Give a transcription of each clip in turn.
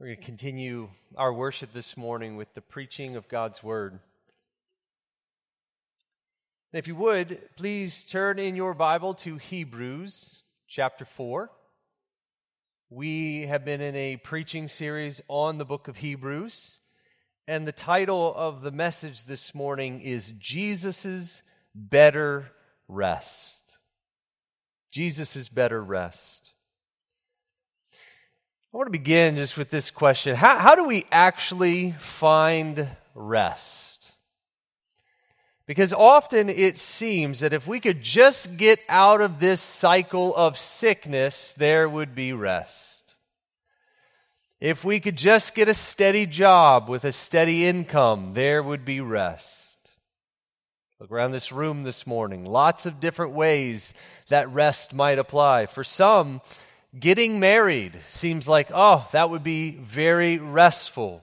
We're going to continue our worship this morning with the preaching of God's Word. And if you would, please turn in your Bible to Hebrews chapter 4. We have been in a preaching series on the book of Hebrews, and the title of the message this morning is Jesus' Better Rest. Jesus' Better Rest. I want to begin just with this question How, how do we actually find rest? Because often it seems that if we could just get out of this cycle of sickness, there would be rest. If we could just get a steady job with a steady income, there would be rest. Look around this room this morning. Lots of different ways that rest might apply. For some, Getting married seems like, oh, that would be very restful.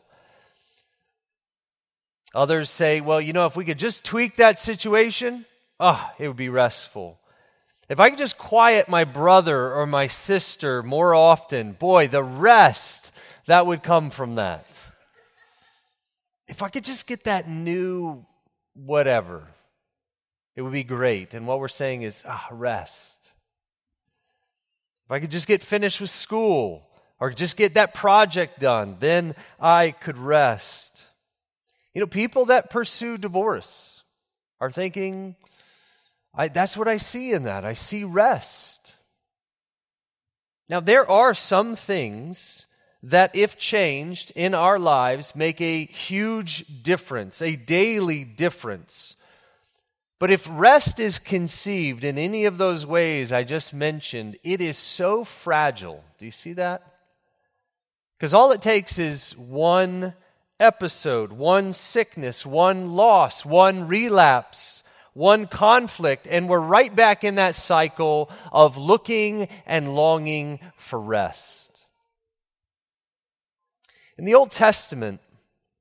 Others say, well, you know, if we could just tweak that situation, oh, it would be restful. If I could just quiet my brother or my sister more often, boy, the rest that would come from that. If I could just get that new whatever, it would be great. And what we're saying is, ah, rest. If I could just get finished with school or just get that project done, then I could rest. You know, people that pursue divorce are thinking, I, that's what I see in that. I see rest. Now, there are some things that, if changed in our lives, make a huge difference, a daily difference but if rest is conceived in any of those ways I just mentioned, it is so fragile. Do you see that? Because all it takes is one episode, one sickness, one loss, one relapse, one conflict, and we're right back in that cycle of looking and longing for rest. In the Old Testament,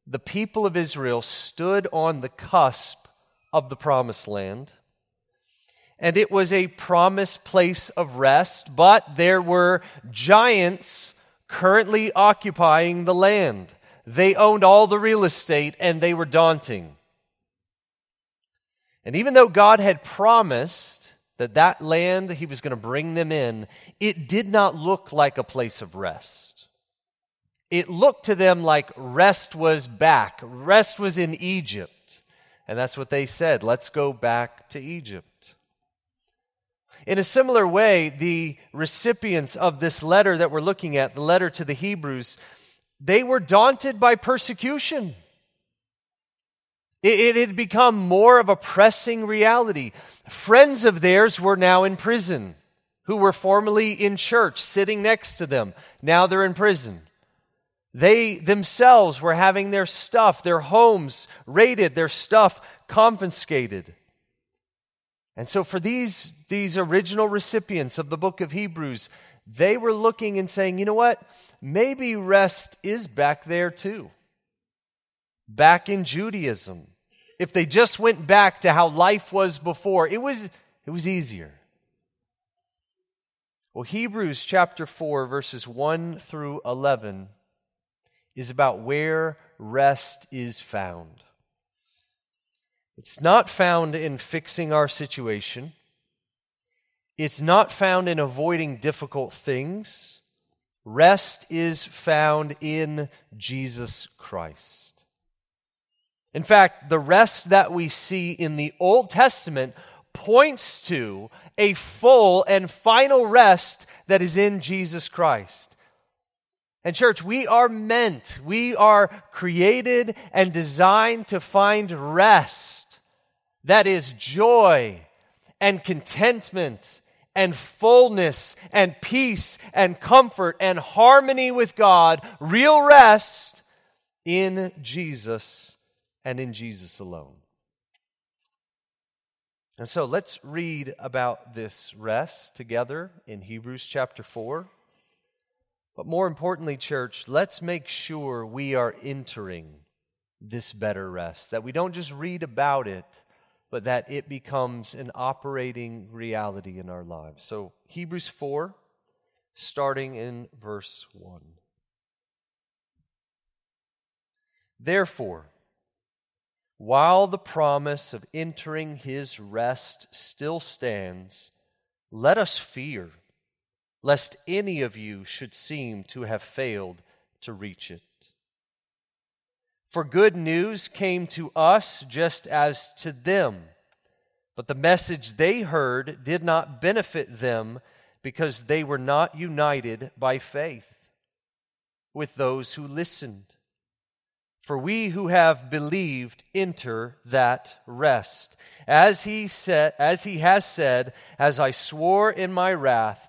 the people of Israel stood on the cusp of the promised land. And it was a promised place of rest, but there were giants currently occupying the land. They owned all the real estate and they were daunting. And even though God had promised that that land he was going to bring them in, it did not look like a place of rest. It looked to them like rest was back. Rest was in Egypt. And that's what they said. Let's go back to Egypt. In a similar way, the recipients of this letter that we're looking at, the letter to the Hebrews, they were daunted by persecution. It, had become more of a pressing reality. Friends of theirs were now in prison, who were formerly in church, sitting next to them. Now they're in prison. They themselves were having their stuff, their homes raided, their stuff confiscated. And so, for these, these original recipients of the book of Hebrews, they were looking and saying, you know what? Maybe rest is back there too. Back in Judaism. If they just went back to how life was before, it was, it was easier. Well, Hebrews chapter 4, verses 1 through 11 is about where rest is found. It's not found in fixing our situation. It's not found in avoiding difficult things. Rest is found in Jesus Christ. In fact, the rest that we see in the Old Testament points to a full and final rest that is in Jesus Christ. And, church, we are meant, we are created and designed to find rest. That is joy and contentment and fullness and peace and comfort and harmony with God, real rest in Jesus and in Jesus alone. And so let's read about this rest together in Hebrews chapter 4. But more importantly, church, let's make sure we are entering this better rest, that we don't just read about it, but that it becomes an operating reality in our lives. So, Hebrews 4, starting in verse 1. Therefore, while the promise of entering his rest still stands, let us fear, lest any of you should seem to have failed to reach it. For good news came to us just as to them, but the message they heard did not benefit them because they were not united by faith with those who listened. For we who have believed enter that rest. As he said, as he has said, as I swore in my wrath,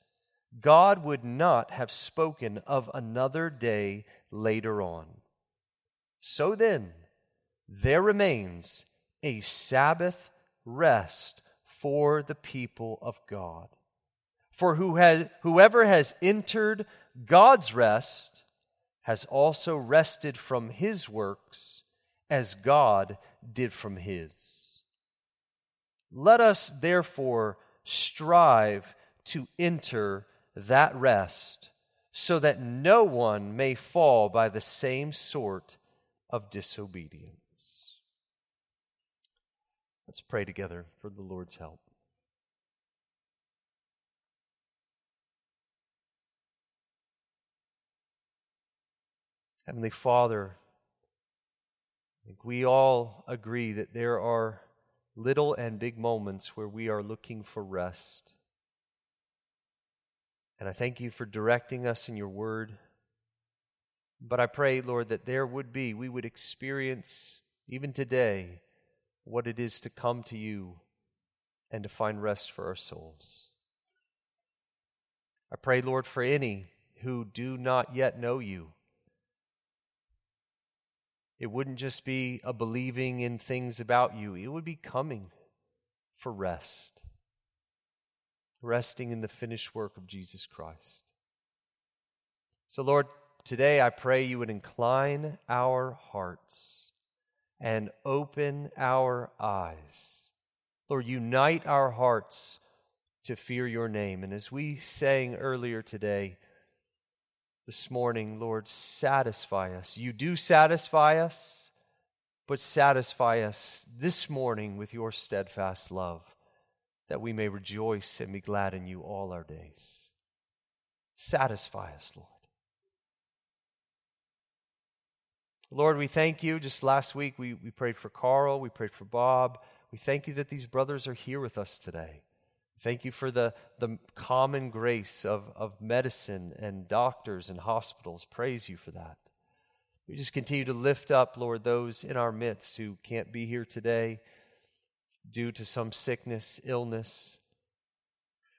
God would not have spoken of another day later on. So then, there remains a Sabbath rest for the people of God. For who has, whoever has entered God's rest has also rested from his works as God did from his. Let us therefore strive to enter that rest so that no one may fall by the same sort of disobedience. Let's pray together for the Lord's help. Heavenly Father, I think we all agree that there are little and big moments where we are looking for rest. And I thank you for directing us in your word. But I pray, Lord, that there would be, we would experience even today what it is to come to you and to find rest for our souls. I pray, Lord, for any who do not yet know you it wouldn't just be a believing in things about you, it would be coming for rest, resting in the finished work of Jesus Christ. So, Lord, today I pray you would incline our hearts and open our eyes. Lord, unite our hearts to fear your name. And as we sang earlier today, this morning, Lord, satisfy us. You do satisfy us, but satisfy us this morning with your steadfast love, that we may rejoice and be glad in you all our days. Satisfy us, Lord. Lord, we thank you. Just last week, we, we prayed for Carl, we prayed for Bob. We thank you that these brothers are here with us today. Thank you for the, the common grace of, of medicine and doctors and hospitals. Praise you for that. We just continue to lift up, Lord, those in our midst who can't be here today due to some sickness, illness,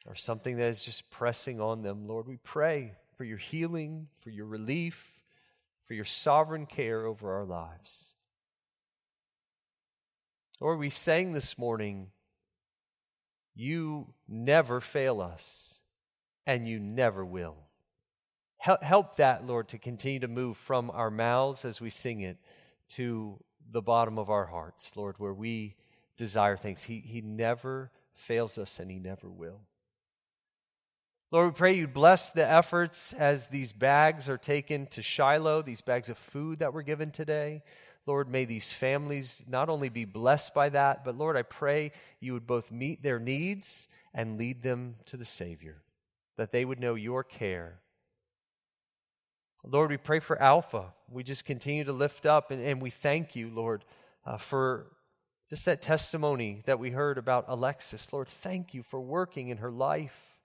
or something that is just pressing on them. Lord, we pray for your healing, for your relief, for your sovereign care over our lives. Lord, we sang this morning you never fail us, and you never will. Help that, Lord, to continue to move from our mouths as we sing it to the bottom of our hearts, Lord, where we desire things. He, he never fails us, and He never will. Lord, we pray you bless the efforts as these bags are taken to Shiloh, these bags of food that were given today. Lord, may these families not only be blessed by that, but Lord, I pray you would both meet their needs and lead them to the Savior, that they would know your care. Lord, we pray for Alpha. We just continue to lift up and, and we thank you, Lord, uh, for Just that testimony that we heard about Alexis. Lord, thank you for working in her life.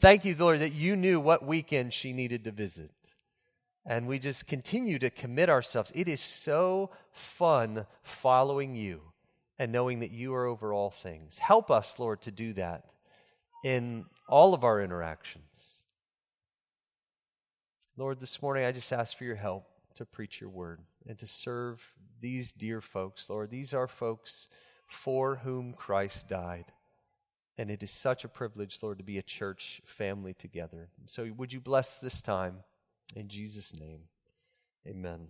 Thank you, Lord, that you knew what weekend she needed to visit. And we just continue to commit ourselves. It is so fun following you and knowing that you are over all things. Help us, Lord, to do that in all of our interactions. Lord, this morning I just ask for your help to preach your word and to serve these dear folks, Lord. These are folks for whom Christ died. And it is such a privilege, Lord, to be a church family together. So would you bless this time in Jesus' name? Amen.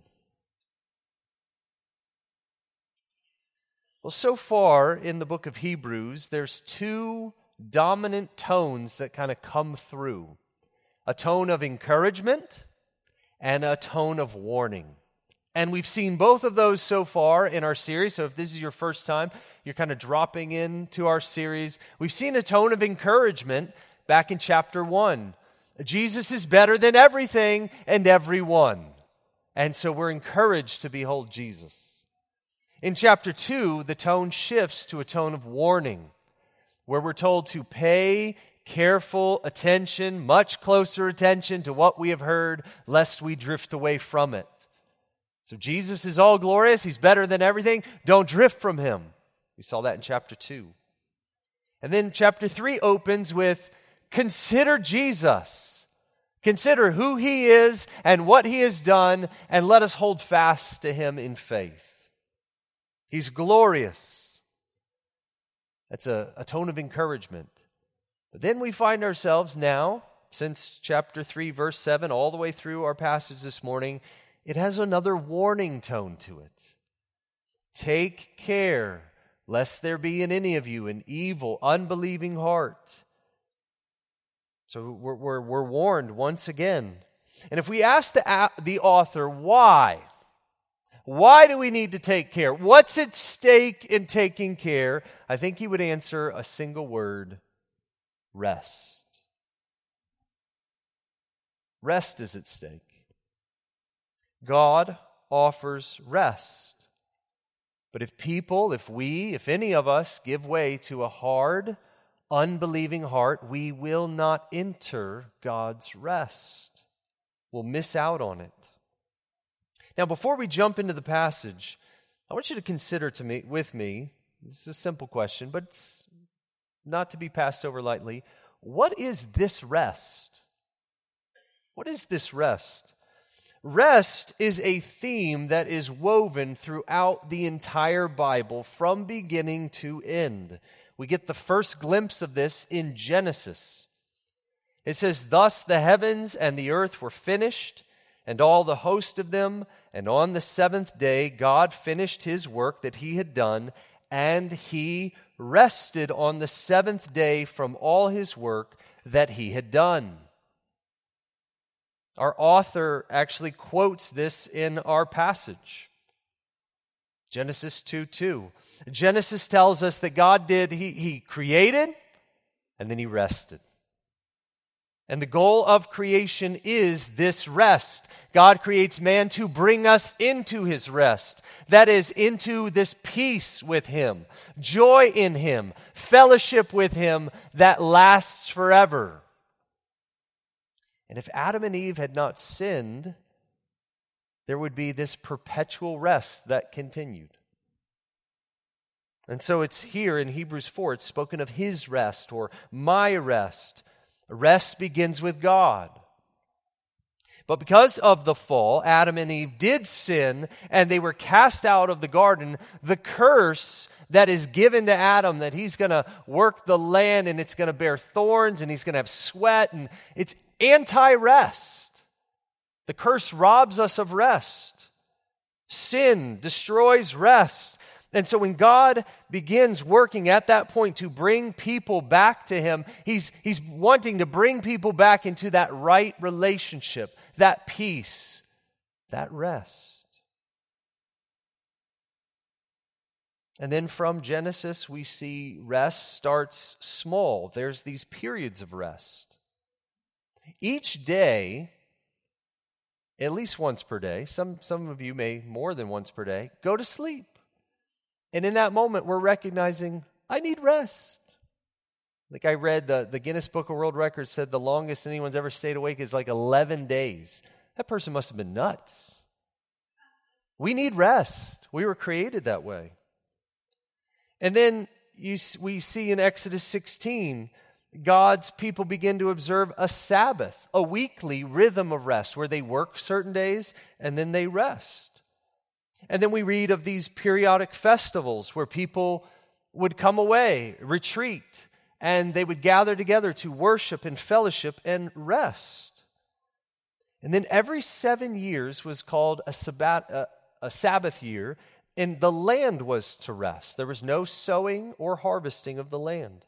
Well, so far in the book of Hebrews, there's two dominant tones that kind of come through a tone of encouragement and a tone of warning. And we've seen both of those so far in our series. So if this is your first time, you're kind of dropping into our series. We've seen a tone of encouragement back in chapter 1. Jesus is better than everything and everyone. And so we're encouraged to behold Jesus. In chapter 2, the tone shifts to a tone of warning, where we're told to pay careful attention, much closer attention to what we have heard, lest we drift away from it. So Jesus is all glorious, he's better than everything. Don't drift from him. We saw that in chapter 2. And then chapter 3 opens with consider Jesus. Consider who he is and what he has done, and let us hold fast to him in faith. He's glorious. That's a, a tone of encouragement. But then we find ourselves now, since chapter 3, verse 7, all the way through our passage this morning, it has another warning tone to it. Take care lest there be in any of you an evil, unbelieving heart. So we're, we're, we're warned once again. And if we ask the, the author why, why do we need to take care? What's at stake in taking care? I think he would answer a single word rest. Rest is at stake. God offers rest. But if people, if we, if any of us give way to a hard, unbelieving heart, we will not enter God's rest. We'll miss out on it. Now, before we jump into the passage, I want you to consider to me with me. This is a simple question, but it's not to be passed over lightly. What is this rest? What is this rest? Rest is a theme that is woven throughout the entire Bible from beginning to end. We get the first glimpse of this in Genesis. It says, Thus the heavens and the earth were finished, and all the host of them, and on the seventh day God finished his work that he had done, and he rested on the seventh day from all his work that he had done. Our author actually quotes this in our passage. Genesis 2 2. Genesis tells us that God did, he, he created and then he rested. And the goal of creation is this rest. God creates man to bring us into his rest. That is, into this peace with him, joy in him, fellowship with him that lasts forever. And if Adam and Eve had not sinned, there would be this perpetual rest that continued. And so it's here in Hebrews 4, it's spoken of his rest or my rest. Rest begins with God. But because of the fall, Adam and Eve did sin and they were cast out of the garden. The curse that is given to Adam that he's going to work the land and it's going to bear thorns and he's going to have sweat and it's anti rest. The curse robs us of rest. Sin destroys rest. And so when God begins working at that point to bring people back to Him, He's, he's wanting to bring people back into that right relationship, that peace, that rest. And then from Genesis, we see rest starts small. There's these periods of rest. Each day, at least once per day, some, some of you may more than once per day, go to sleep And in that moment, we're recognizing, I need rest. Like I read the, the Guinness Book of World Records said the longest anyone's ever stayed awake is like 11 days. That person must have been nuts. We need rest. We were created that way. And then you, we see in Exodus 16, God's people begin to observe a Sabbath, a weekly rhythm of rest where they work certain days and then they rest. And then we read of these periodic festivals where people would come away, retreat, and they would gather together to worship and fellowship and rest. And then every seven years was called a Sabbath, uh, a, a Sabbath year, and the land was to rest. There was no sowing or harvesting of the land.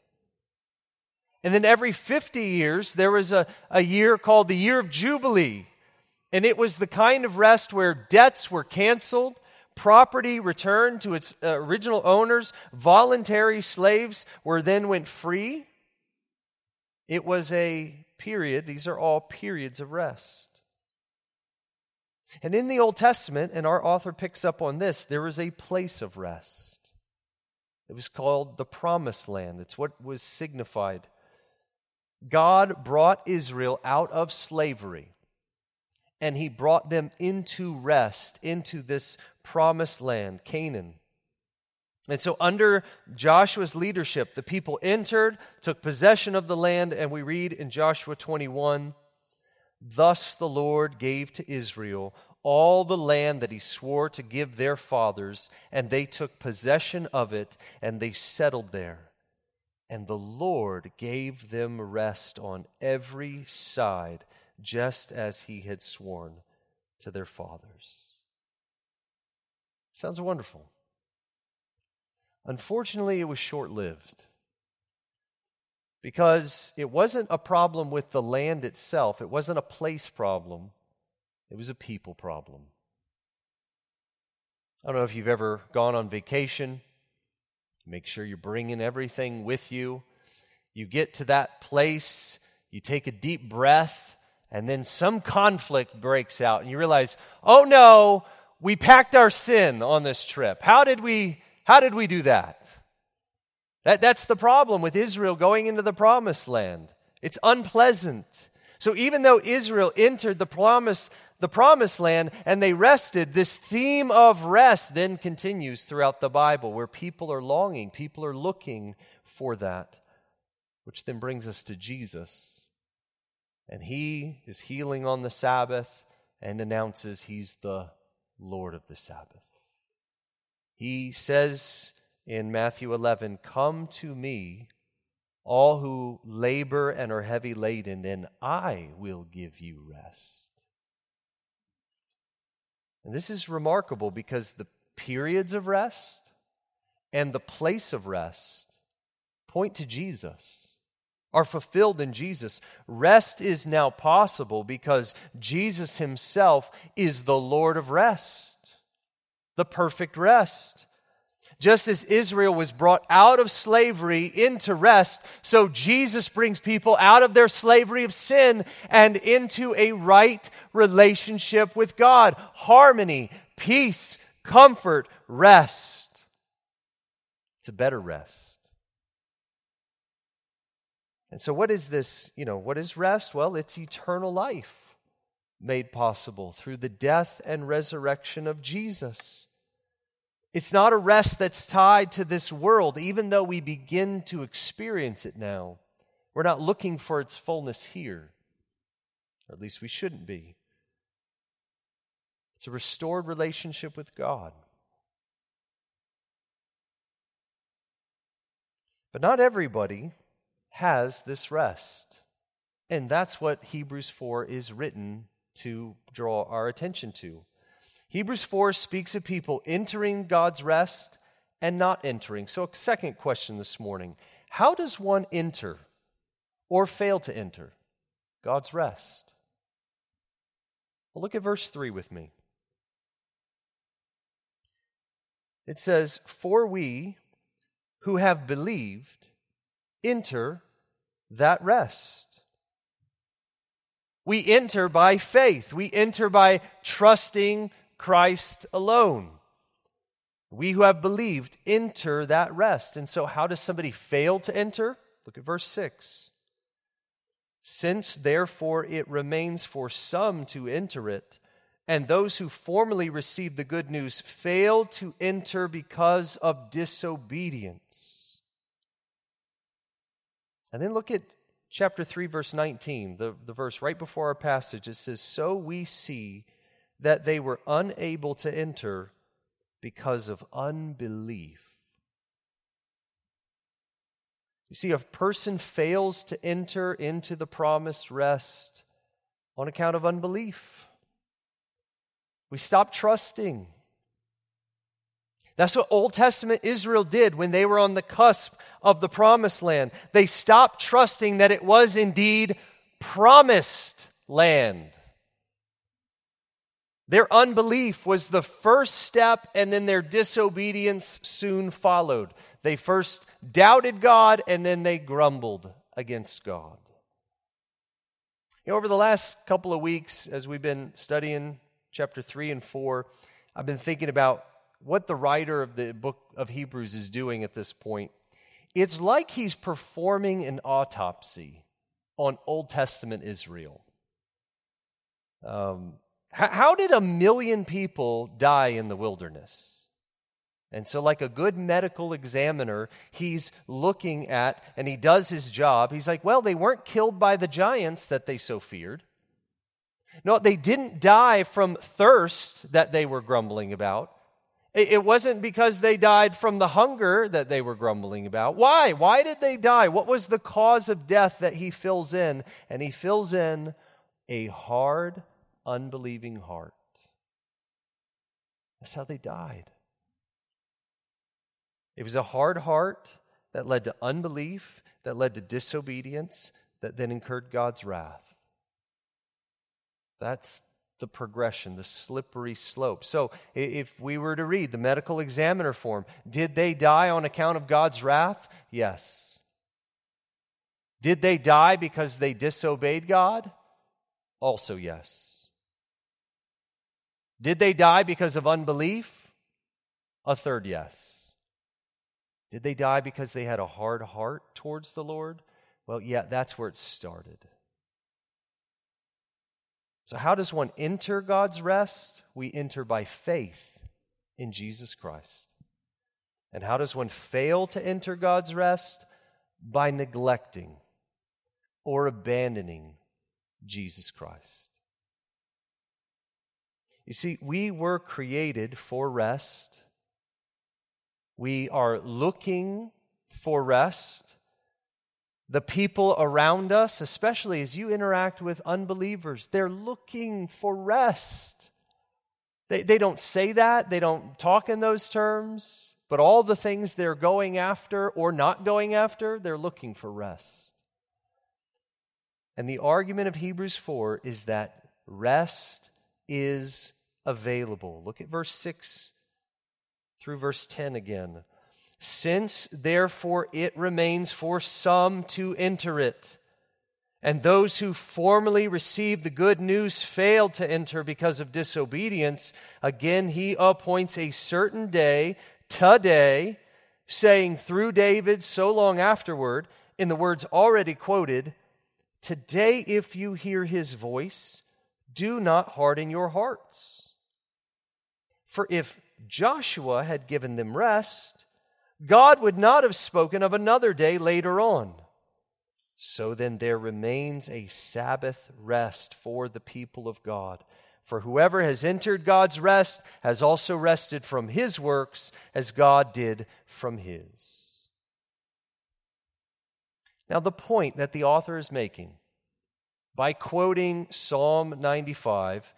And then every 50 years, there was a, a year called the Year of Jubilee. And it was the kind of rest where debts were canceled, property returned to its uh, original owners, voluntary slaves were then went free. It was a period, these are all periods of rest. And in the Old Testament, and our author picks up on this, there was a place of rest. It was called the Promised Land. It's what was signified. God brought Israel out of slavery and he brought them into rest, into this promised land, Canaan. And so, under Joshua's leadership, the people entered, took possession of the land, and we read in Joshua 21 Thus the Lord gave to Israel all the land that he swore to give their fathers, and they took possession of it, and they settled there. And the Lord gave them rest on every side, just as he had sworn to their fathers. Sounds wonderful. Unfortunately, it was short lived because it wasn't a problem with the land itself, it wasn't a place problem, it was a people problem. I don't know if you've ever gone on vacation. Make sure you're bringing everything with you. You get to that place, you take a deep breath, and then some conflict breaks out, and you realize, oh no, we packed our sin on this trip. How did we, how did we do that? that? That's the problem with Israel going into the promised land. It's unpleasant. So even though Israel entered the promise, the promised land and they rested, this theme of rest then continues throughout the Bible where people are longing, people are looking for that, which then brings us to Jesus. And he is healing on the Sabbath and announces he's the Lord of the Sabbath. He says in Matthew 11, Come to me, all who labor and are heavy laden, and I will give you rest. And this is remarkable because the periods of rest and the place of rest point to Jesus are fulfilled in Jesus. Rest is now possible because Jesus himself is the Lord of rest, the perfect rest. Just as Israel was brought out of slavery into rest, so Jesus brings people out of their slavery of sin and into a right relationship with God. Harmony, peace, comfort, rest. It's a better rest. And so, what is this? You know, what is rest? Well, it's eternal life made possible through the death and resurrection of Jesus. It's not a rest that's tied to this world, even though we begin to experience it now. We're not looking for its fullness here, or at least we shouldn't be. It's a restored relationship with God. But not everybody has this rest. And that's what Hebrews 4 is written to draw our attention to. Hebrews 4 speaks of people entering God's rest and not entering. So, a second question this morning How does one enter or fail to enter God's rest? Well, look at verse 3 with me. It says, For we who have believed enter that rest. We enter by faith, we enter by trusting Christ alone. We who have believed enter that rest. And so, how does somebody fail to enter? Look at verse 6. Since therefore it remains for some to enter it, and those who formerly received the good news failed to enter because of disobedience. And then look at chapter 3, verse 19, the, the verse right before our passage. It says, So we see that they were unable to enter because of unbelief. You see, a person fails to enter into the promised rest on account of unbelief. We stop trusting. That's what Old Testament Israel did when they were on the cusp of the promised land. They stopped trusting that it was indeed promised land. Their unbelief was the first step, and then their disobedience soon followed. They first doubted God, and then they grumbled against God. You know, over the last couple of weeks, as we've been studying chapter 3 and 4, I've been thinking about what the writer of the book of Hebrews is doing at this point. It's like he's performing an autopsy on Old Testament Israel. Um, how did a million people die in the wilderness? And so, like a good medical examiner, he's looking at and he does his job. He's like, well, they weren't killed by the giants that they so feared. No, they didn't die from thirst that they were grumbling about. It wasn't because they died from the hunger that they were grumbling about. Why? Why did they die? What was the cause of death that he fills in? And he fills in a hard, unbelieving heart. That's how they died. It was a hard heart that led to unbelief, that led to disobedience, that then incurred God's wrath. That's the progression, the slippery slope. So, if we were to read the medical examiner form, did they die on account of God's wrath? Yes. Did they die because they disobeyed God? Also, yes. Did they die because of unbelief? A third yes. Did they die because they had a hard heart towards the Lord? Well, yeah, that's where it started. So, how does one enter God's rest? We enter by faith in Jesus Christ. And how does one fail to enter God's rest? By neglecting or abandoning Jesus Christ. You see, we were created for rest. We are looking for rest. The people around us, especially as you interact with unbelievers, they're looking for rest. They, they don't say that, they don't talk in those terms, but all the things they're going after or not going after, they're looking for rest. And the argument of Hebrews 4 is that rest is available. Look at verse 6 through verse 10 again. Since therefore it remains for some to enter it, and those who formerly received the good news failed to enter because of disobedience, again he appoints a certain day, today, saying through David so long afterward, in the words already quoted, Today, if you hear his voice, do not harden your hearts for if Joshua had given them rest, God would not have spoken of another day later on. So then there remains a Sabbath rest for the people of God. For whoever has entered God's rest has also rested from his works as God did from his. Now, the point that the author is making by quoting Psalm 95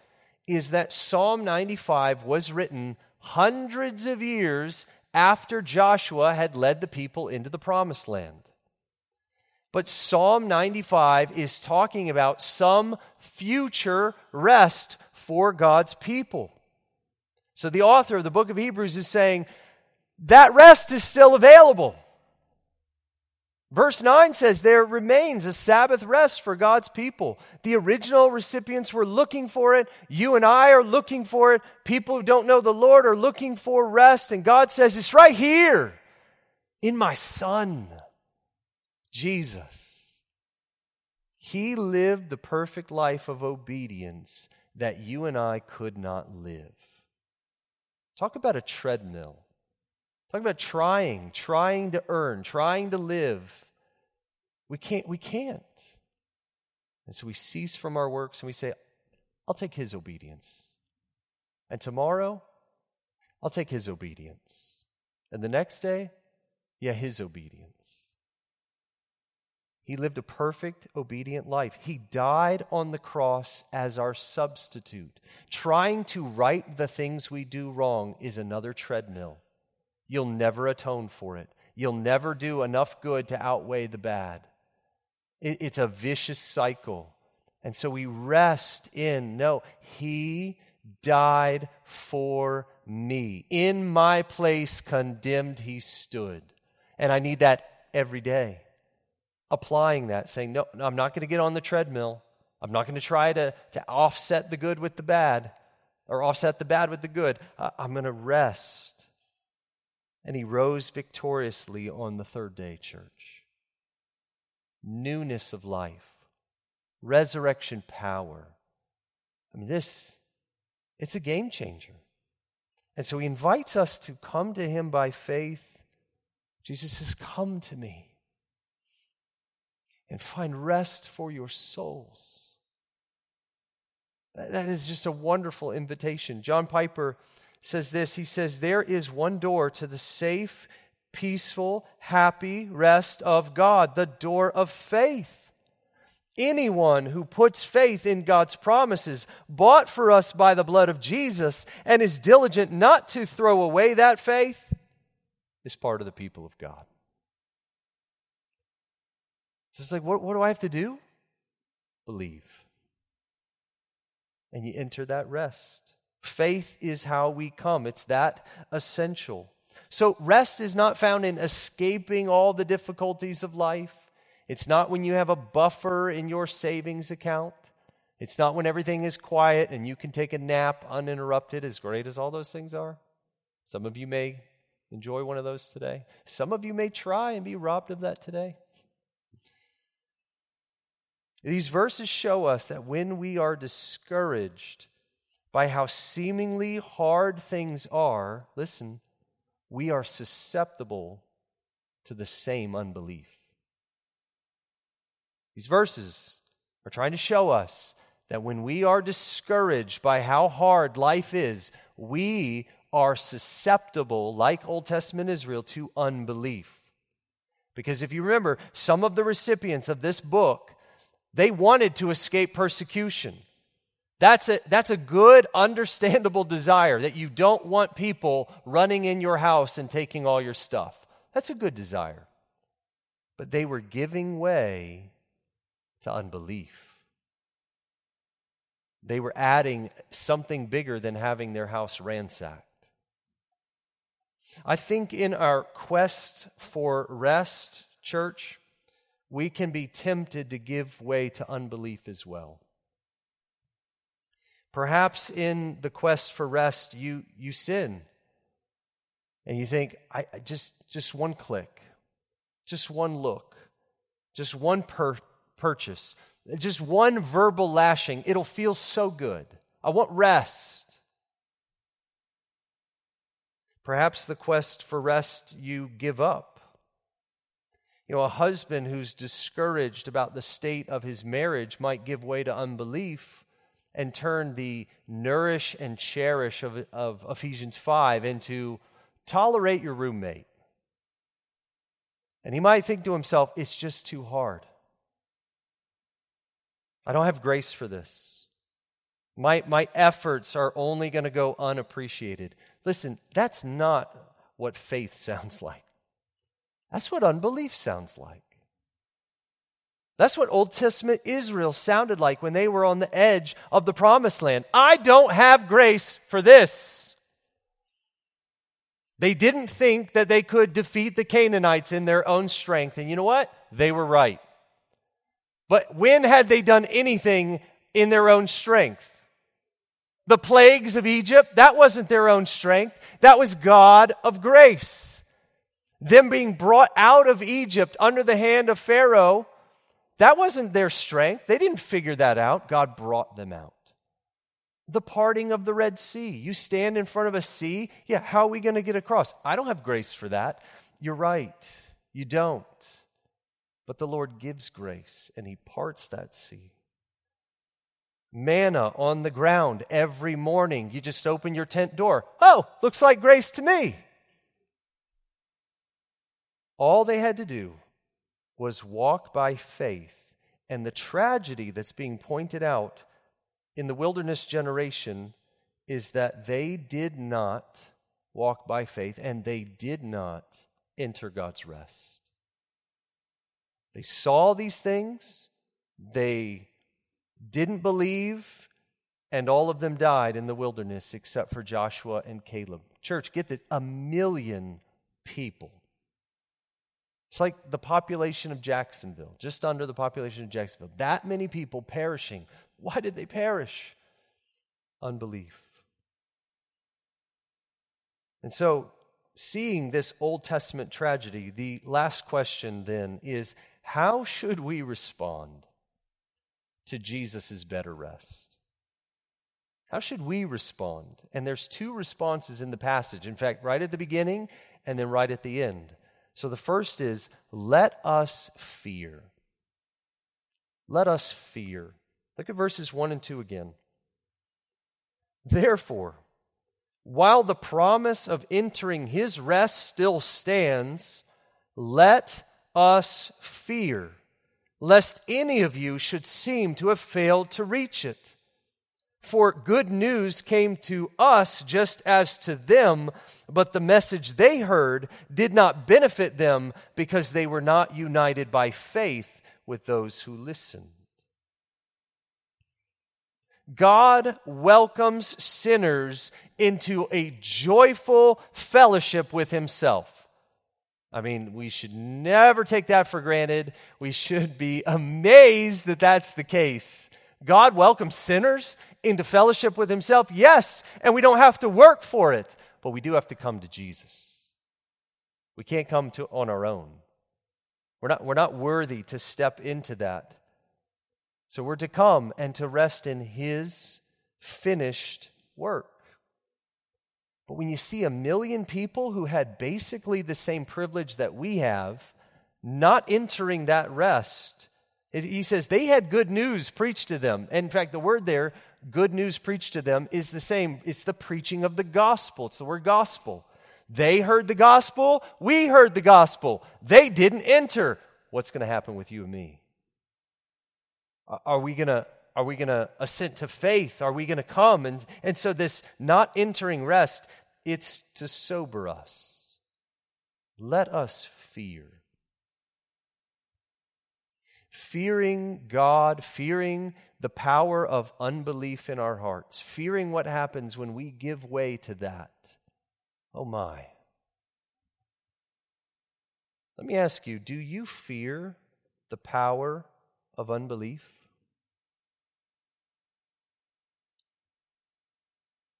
is that Psalm 95 was written hundreds of years after Joshua had led the people into the promised land. But Psalm 95 is talking about some future rest for God's people. So the author of the book of Hebrews is saying that rest is still available. Verse 9 says, There remains a Sabbath rest for God's people. The original recipients were looking for it. You and I are looking for it. People who don't know the Lord are looking for rest. And God says, It's right here in my Son, Jesus. He lived the perfect life of obedience that you and I could not live. Talk about a treadmill. Talk about trying, trying to earn, trying to live. We can't, we can't. And so we cease from our works and we say, I'll take his obedience. And tomorrow, I'll take his obedience. And the next day, yeah, his obedience. He lived a perfect, obedient life. He died on the cross as our substitute. Trying to right the things we do wrong is another treadmill. You'll never atone for it. You'll never do enough good to outweigh the bad. It's a vicious cycle. And so we rest in no, He died for me. In my place, condemned, He stood. And I need that every day. Applying that, saying, no, no I'm not going to get on the treadmill. I'm not going to try to, to offset the good with the bad or offset the bad with the good. I'm going to rest and he rose victoriously on the third day, church. Newness of life, resurrection power. I mean, this, it's a game changer. And so he invites us to come to him by faith. Jesus says, Come to me and find rest for your souls. That is just a wonderful invitation. John Piper says this He says, There is one door to the safe, peaceful, happy rest of God, the door of faith. Anyone who puts faith in God's promises, bought for us by the blood of Jesus, and is diligent not to throw away that faith, is part of the people of God. So it's like, what, what do I have to do? Believe. And you enter that rest. Faith is how we come, it's that essential. So, rest is not found in escaping all the difficulties of life. It's not when you have a buffer in your savings account. It's not when everything is quiet and you can take a nap uninterrupted, as great as all those things are. Some of you may enjoy one of those today. Some of you may try and be robbed of that today. These verses show us that when we are discouraged, by how seemingly hard things are, listen, we are susceptible to the same unbelief. These verses are trying to show us that when we are discouraged by how hard life is, we are susceptible, like Old Testament Israel, to unbelief. Because if you remember, some of the recipients of this book, they wanted to escape persecution. That's a, that's a good, understandable desire that you don't want people running in your house and taking all your stuff. That's a good desire. But they were giving way to unbelief. They were adding something bigger than having their house ransacked. I think in our quest for rest, church, we can be tempted to give way to unbelief as well. Perhaps in the quest for rest, you, you sin. And you think, I, I just, just one click, just one look, just one per- purchase, just one verbal lashing. It'll feel so good. I want rest. Perhaps the quest for rest you give up. You know, a husband who's discouraged about the state of his marriage might give way to unbelief and turn the nourish and cherish of, of Ephesians 5 into tolerate your roommate. And he might think to himself, it's just too hard. I don't have grace for this. My, my efforts are only going to go unappreciated. Listen, that's not what faith sounds like. That's what unbelief sounds like. That's what Old Testament Israel sounded like when they were on the edge of the promised land. I don't have grace for this. They didn't think that they could defeat the Canaanites in their own strength. And you know what? They were right. But when had they done anything in their own strength? The plagues of Egypt, that wasn't their own strength. That was God of grace. Them being brought out of Egypt under the hand of Pharaoh, that wasn't their strength. They didn't figure that out. God brought them out. The parting of the Red Sea. You stand in front of a sea. Yeah, how are we going to get across? I don't have grace for that. You're right. You don't. But the Lord gives grace and He parts that sea. Manna on the ground every morning. You just open your tent door. Oh, looks like grace to me. All they had to do was walk by faith. And the tragedy that's being pointed out in the wilderness generation is that they did not walk by faith and they did not enter God's rest. They saw these things, they didn't believe, and all of them died in the wilderness except for Joshua and Caleb. Church, get this a million people it's like the population of Jacksonville, just under the population of Jacksonville. That many people perishing. Why did they perish? Unbelief. And so, seeing this Old Testament tragedy, the last question then is how should we respond to Jesus' better rest? How should we respond? And there's two responses in the passage. In fact, right at the beginning and then right at the end. So the first is let us fear. Let us fear. Look at verses 1 and 2 again. Therefore, while the promise of entering his rest still stands, let us fear, lest any of you should seem to have failed to reach it. For good news came to us just as to them, but the message they heard did not benefit them because they were not united by faith with those who listened. God welcomes sinners into a joyful fellowship with Himself. I mean, we should never take that for granted. We should be amazed that that's the case. God welcomes sinners into fellowship with Himself? Yes, and we don't have to work for it, but we do have to come to Jesus. We can't come to on our own. We're not, we're not worthy to step into that. So we're to come and to rest in His finished work. But when you see a million people who had basically the same privilege that we have, not entering that rest, he says they had good news preached to them. In fact, the word there, good news preached to them, is the same. It's the preaching of the gospel. It's the word gospel. They heard the gospel. We heard the gospel. They didn't enter. What's going to happen with you and me? Are we going to are we going to assent to faith? Are we going to come? And, and so, this not entering rest, it's to sober us. Let us fear fearing God, fearing the power of unbelief in our hearts, fearing what happens when we give way to that. Oh my. Let me ask you do you fear the power of unbelief?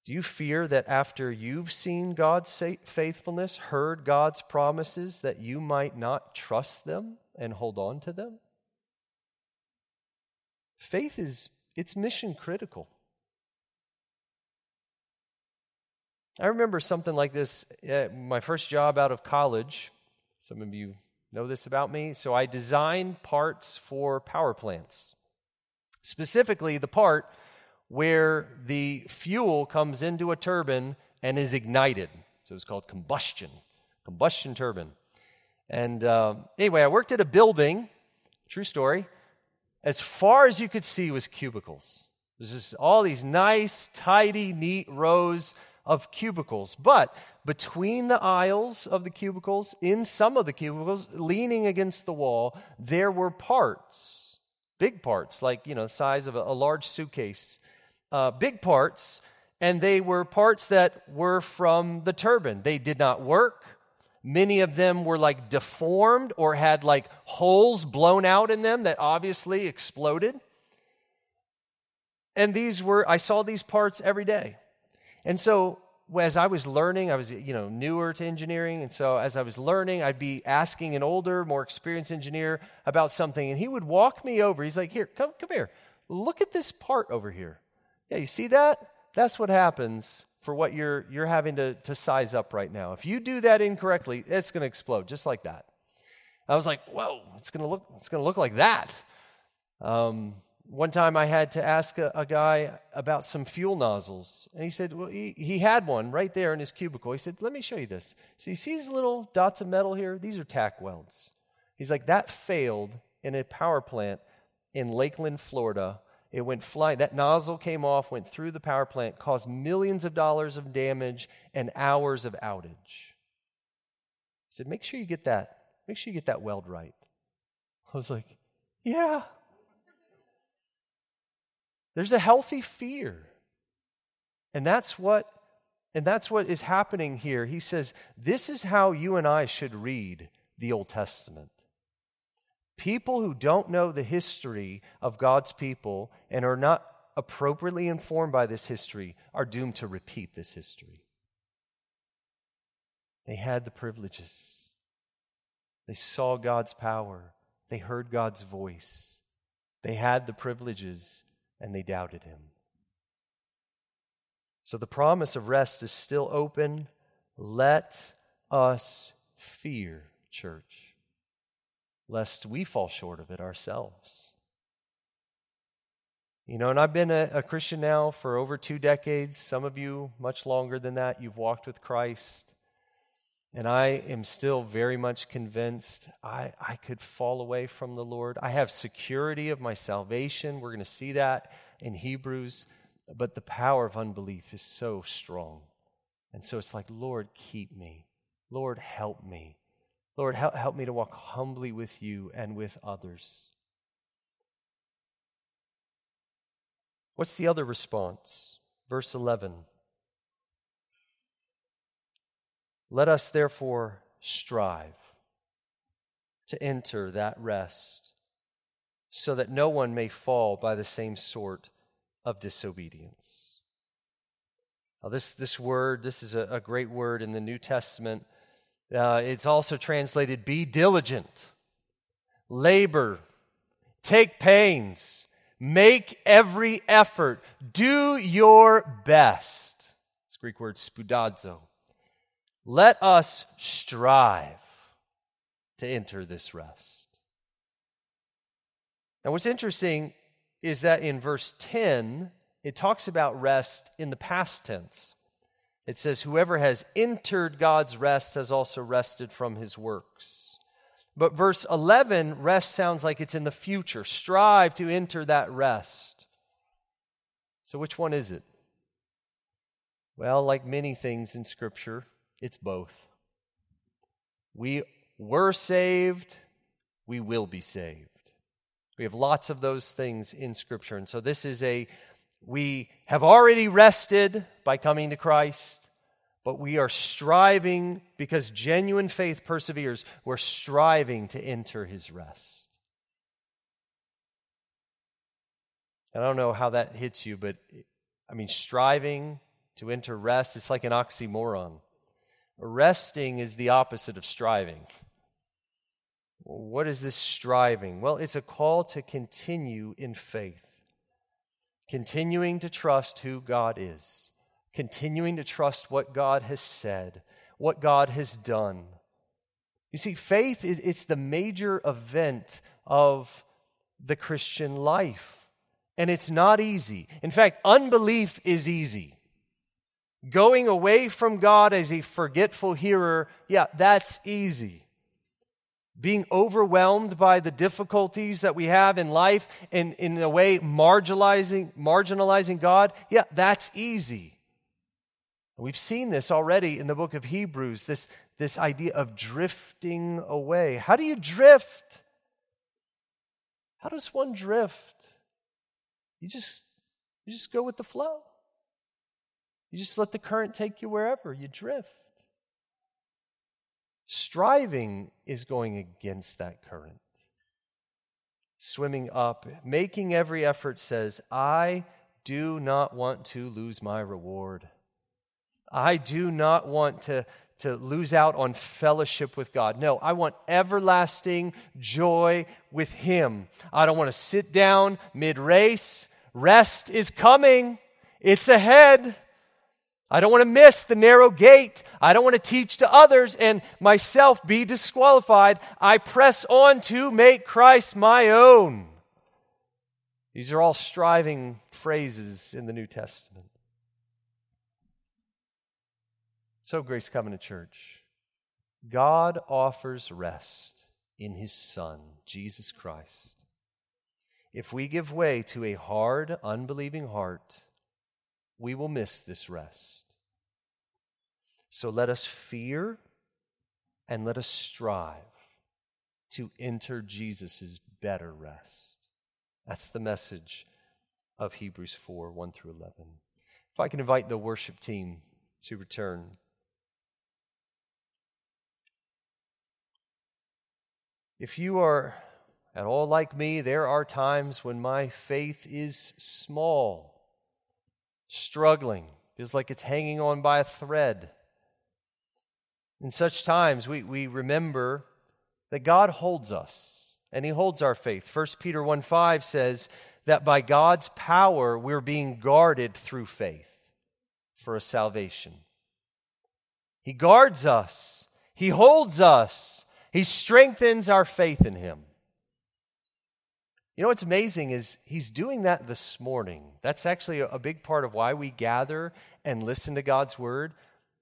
Do you fear that after you've seen God's faithfulness, heard God's promises, that you might not trust them and hold on to them? Faith is it's mission critical. I remember something like this at my first job out of college. Some of you know this about me. So I designed parts for power plants. Specifically, the part where the fuel comes into a turbine and is ignited. So it's called combustion, combustion turbine. And uh, anyway, I worked at a building, true story, as far as you could see was cubicles. There's just all these nice, tidy, neat rows of cubicles. But between the aisles of the cubicles, in some of the cubicles, leaning against the wall, there were parts, big parts, like, you know, the size of a, a large suitcase, uh, big parts. and they were parts that were from the turbine. They did not work. Many of them were like deformed or had like holes blown out in them that obviously exploded. And these were, I saw these parts every day. And so as I was learning, I was, you know, newer to engineering. And so as I was learning, I'd be asking an older, more experienced engineer about something. And he would walk me over. He's like, here, come, come here. Look at this part over here. Yeah, you see that? That's what happens for what you're, you're having to, to size up right now. If you do that incorrectly, it's going to explode just like that. I was like, whoa, it's going to look, it's going to look like that. Um, one time I had to ask a, a, guy about some fuel nozzles. And he said, well, he, he had one right there in his cubicle. He said, let me show you this. So you see these little dots of metal here? These are tack welds. He's like, that failed in a power plant in Lakeland, Florida. It went flying. That nozzle came off, went through the power plant, caused millions of dollars of damage and hours of outage. He said, make sure you get that. Make sure you get that weld right. I was like, yeah, there's a healthy fear. And that's what and that's what is happening here. He says, this is how you and I should read the Old Testament. People who don't know the history of God's people and are not appropriately informed by this history are doomed to repeat this history. They had the privileges. They saw God's power. They heard God's voice. They had the privileges and they doubted him. So the promise of rest is still open. Let us fear, church, lest we fall short of it ourselves. You know, and I've been a, a, Christian now for over two decades. Some of you much longer than that. You've walked with Christ. And I am still very much convinced I, I could fall away from the Lord. I have security of my salvation. We're going to see that in Hebrews. But the power of unbelief is so strong. And so it's like, Lord, keep me. Lord, help me. Lord, help, me to walk humbly with you and with others. What's the other response? Verse 11. Let us therefore strive to enter that rest, so that no one may fall by the same sort of disobedience. Now, this, this word, this is a, a great word in the New Testament. Uh, it's also translated be diligent, labor, take pains, make every effort, do your best. It's Greek word spoudazo. Let us strive to enter this rest. Now, what's interesting is that in verse 10, it talks about rest in the past tense. It says, Whoever has entered God's rest has also rested from his works. But verse 11, rest sounds like it's in the future. Strive to enter that rest. So, which one is it? Well, like many things in Scripture, it's both. We were saved, we will be saved. We have lots of those things in Scripture. And so this is a, we have already rested by coming to Christ, but we are striving, because genuine faith perseveres, we're striving to enter his rest. And I don't know how that hits you, but I mean, striving to enter rest, it's like an oxymoron. Resting is the opposite of striving. What is this striving? Well, it's a call to continue in faith, continuing to trust who God is, continuing to trust what God has said, what God has done. You see, faith is it's the major event of the Christian life. And it's not easy. In fact, unbelief is easy. Going away from God as a forgetful hearer, yeah, that's easy. Being overwhelmed by the difficulties that we have in life and in a way marginalizing, marginalizing God, yeah, that's easy. We've seen this already in the book of Hebrews, this, this idea of drifting away. How do you drift? How does one drift? You just, you just go with the flow. You just let the current take you wherever, you drift. Striving is going against that current. Swimming up, making every effort says, I do not want to lose my reward. I do not want to, to lose out on fellowship with God. No, I want everlasting joy with Him. I don't want to sit down mid race. Rest is coming, it's ahead. I don't want to miss the narrow gate. I don't want to teach to others and myself be disqualified. I press on to make Christ my own. These are all striving phrases in the New Testament. So, Grace Covenant Church, God offers rest in His Son, Jesus Christ. If we give way to a hard, unbelieving heart, we will miss this rest. So let us fear and let us strive to enter Jesus' better rest. That's the message of Hebrews 4 1 through 11. If I can invite the worship team to return. If you are at all like me, there are times when my faith is small struggling, feels like it's hanging on by a thread. In such times, we, we remember that God holds us and He holds our faith. 1 Peter 1 5 says that by God's power, we're being guarded through faith for a salvation. He guards us, He holds us, He strengthens our faith in Him. You know what's amazing is he's doing that this morning. That's actually a big part of why we gather and listen to God's word.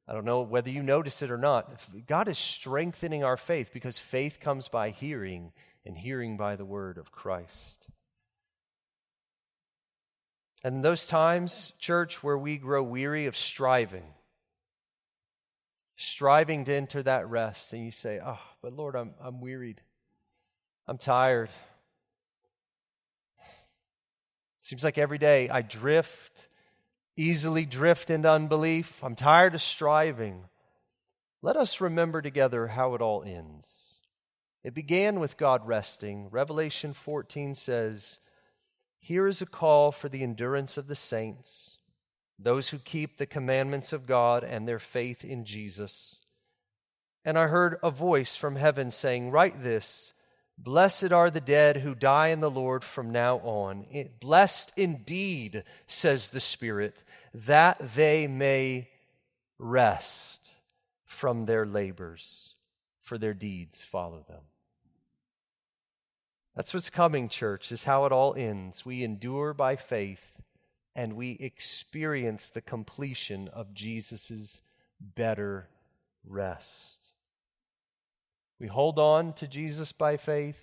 I don't know whether you notice it or not. God is strengthening our faith because faith comes by hearing, and hearing by the word of Christ. And in those times, church, where we grow weary of striving, striving to enter that rest, and you say, Oh, but Lord, I'm, I'm wearied. I'm tired. Seems like every day I drift, easily drift into unbelief. I'm tired of striving. Let us remember together how it all ends. It began with God resting. Revelation 14 says, Here is a call for the endurance of the saints, those who keep the commandments of God and their faith in Jesus. And I heard a voice from heaven saying, Write this Blessed are the dead who die in the Lord from now on. Blessed indeed, says the Spirit, that they may rest from their labors, for their deeds follow them. That's what's coming, church, is how it all ends. We endure by faith and we experience the completion of Jesus' better rest. We hold on to Jesus by faith.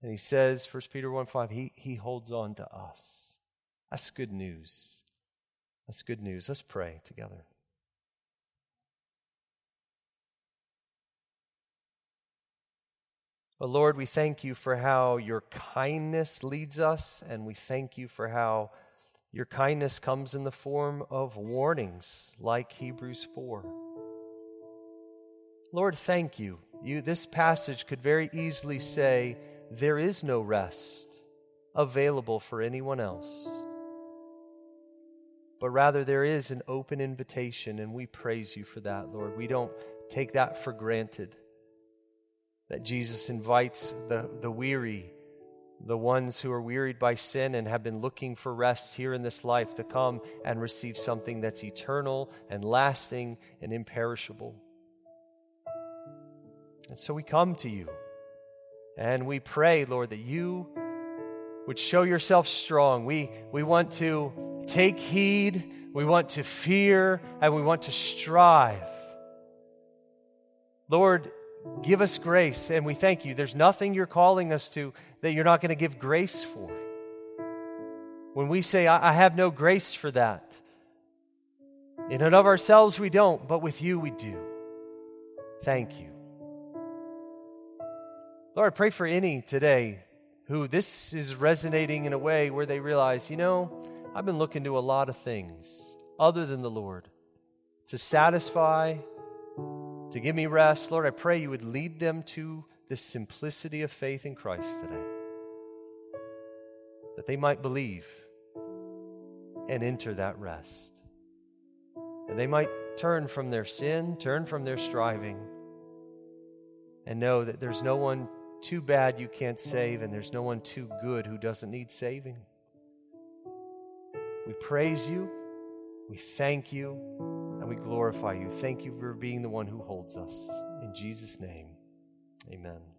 And he says, 1 Peter 1 5, he, he holds on to us. That's good news. That's good news. Let's pray together. But Lord, we thank you for how your kindness leads us, and we thank you for how your kindness comes in the form of warnings like Hebrews 4. Lord, thank you. You this passage could very easily say there is no rest available for anyone else. But rather there is an open invitation and we praise you for that, Lord. We don't take that for granted. That Jesus invites the, the weary, the ones who are wearied by sin and have been looking for rest here in this life to come and receive something that's eternal and lasting and imperishable. And so we come to you and we pray, Lord, that you would show yourself strong. We, we want to take heed, we want to fear, and we want to strive. Lord, give us grace, and we thank you. There's nothing you're calling us to that you're not going to give grace for. When we say, I, I have no grace for that, in and of ourselves we don't, but with you we do. Thank you. Lord, I pray for any today who this is resonating in a way where they realize, you know, I've been looking to a lot of things. other than the Lord to satisfy, to give me rest. Lord, I pray you would lead them to this simplicity of faith in Christ today, that they might believe and enter that rest. And they might turn from their sin, turn from their striving, and know that there's no one too bad you can't save, and there's no one too good who doesn't need saving. We praise you, we thank you, glorify you. Thank you for being the one who holds us. In Jesus' name, amen.